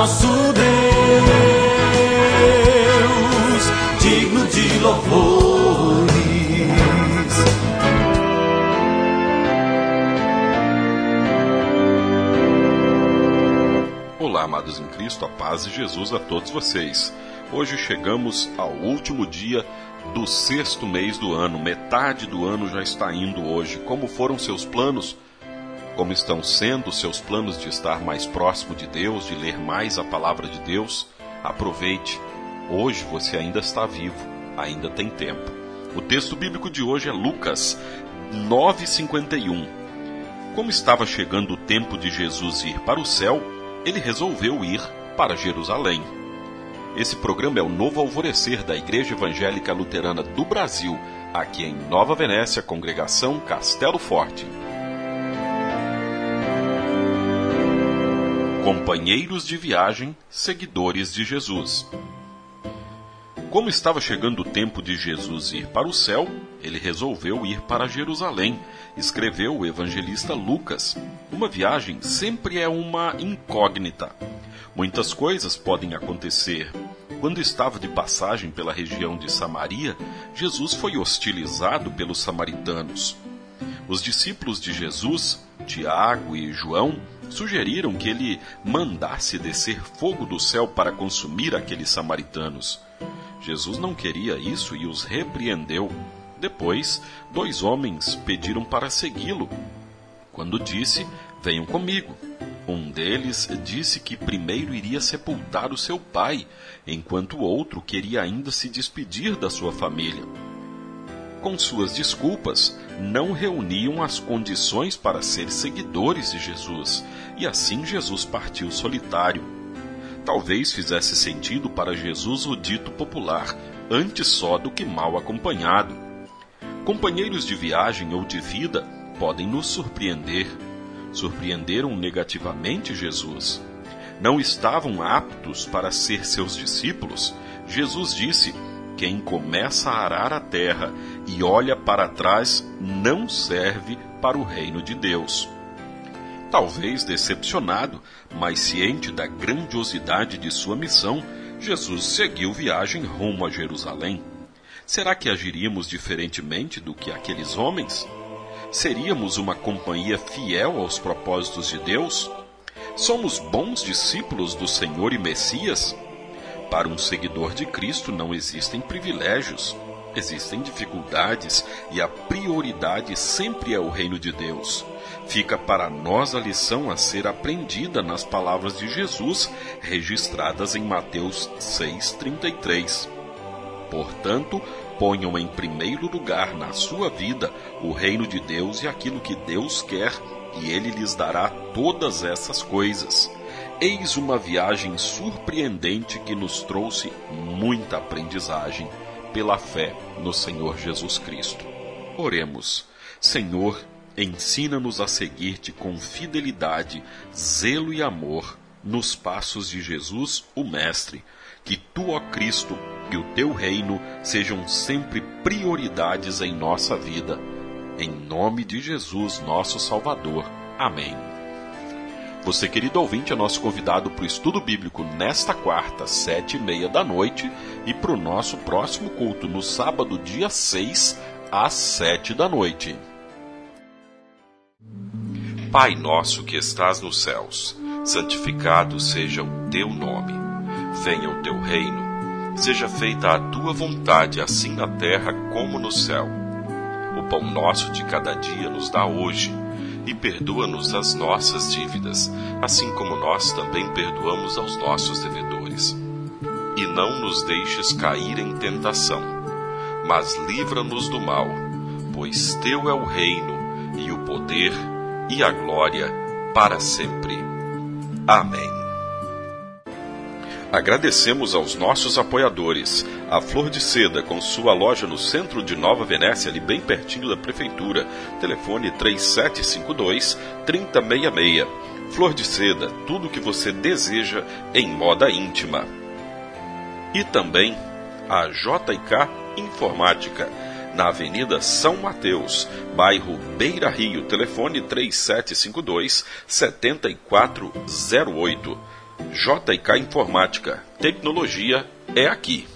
nosso Deus, digno de louvores. Olá, amados em Cristo, a paz de Jesus a todos vocês. Hoje chegamos ao último dia do sexto mês do ano, metade do ano já está indo hoje. Como foram seus planos? Como estão sendo seus planos de estar mais próximo de Deus, de ler mais a palavra de Deus? Aproveite. Hoje você ainda está vivo, ainda tem tempo. O texto bíblico de hoje é Lucas 9:51. Como estava chegando o tempo de Jesus ir para o céu, ele resolveu ir para Jerusalém. Esse programa é o novo alvorecer da Igreja Evangélica Luterana do Brasil, aqui em Nova Venécia, congregação Castelo Forte. Companheiros de viagem, seguidores de Jesus. Como estava chegando o tempo de Jesus ir para o céu, ele resolveu ir para Jerusalém, escreveu o evangelista Lucas. Uma viagem sempre é uma incógnita. Muitas coisas podem acontecer. Quando estava de passagem pela região de Samaria, Jesus foi hostilizado pelos samaritanos. Os discípulos de Jesus, Tiago e João, sugeriram que ele mandasse descer fogo do céu para consumir aqueles samaritanos. Jesus não queria isso e os repreendeu. Depois, dois homens pediram para segui-lo. Quando disse: Venham comigo. Um deles disse que primeiro iria sepultar o seu pai, enquanto o outro queria ainda se despedir da sua família. Com suas desculpas, não reuniam as condições para ser seguidores de Jesus, e assim Jesus partiu solitário. Talvez fizesse sentido para Jesus o dito popular: antes só do que mal acompanhado. Companheiros de viagem ou de vida podem nos surpreender. Surpreenderam negativamente Jesus. Não estavam aptos para ser seus discípulos. Jesus disse: quem começa a arar a terra e olha para trás não serve para o reino de Deus. Talvez decepcionado, mas ciente da grandiosidade de sua missão, Jesus seguiu viagem rumo a Jerusalém. Será que agiríamos diferentemente do que aqueles homens? Seríamos uma companhia fiel aos propósitos de Deus? Somos bons discípulos do Senhor e Messias? Para um seguidor de Cristo não existem privilégios, existem dificuldades e a prioridade sempre é o reino de Deus. Fica para nós a lição a ser aprendida nas palavras de Jesus, registradas em Mateus 6,33. Portanto, ponham em primeiro lugar na sua vida o reino de Deus e aquilo que Deus quer, e Ele lhes dará todas essas coisas. Eis uma viagem surpreendente que nos trouxe muita aprendizagem pela fé no Senhor Jesus Cristo. Oremos. Senhor, ensina-nos a seguir-te com fidelidade, zelo e amor nos passos de Jesus, o Mestre. Que tu, ó Cristo, e o teu reino sejam sempre prioridades em nossa vida. Em nome de Jesus, nosso Salvador. Amém. Você, querido ouvinte, é nosso convidado para o estudo bíblico nesta quarta, sete e meia da noite, e para o nosso próximo culto no sábado, dia 6, às sete da noite. Pai nosso que estás nos céus, santificado seja o teu nome. Venha o teu reino. Seja feita a tua vontade, assim na terra como no céu. O pão nosso de cada dia nos dá hoje e perdoa-nos as nossas dívidas, assim como nós também perdoamos aos nossos devedores. E não nos deixes cair em tentação, mas livra-nos do mal, pois teu é o reino, e o poder, e a glória, para sempre. Amém. Agradecemos aos nossos apoiadores. A Flor de Seda, com sua loja no centro de Nova Venécia, ali bem pertinho da prefeitura. Telefone 3752-3066. Flor de Seda, tudo o que você deseja em moda íntima. E também a JK Informática, na Avenida São Mateus, bairro Beira Rio. Telefone 3752-7408. JK Informática. Tecnologia é aqui.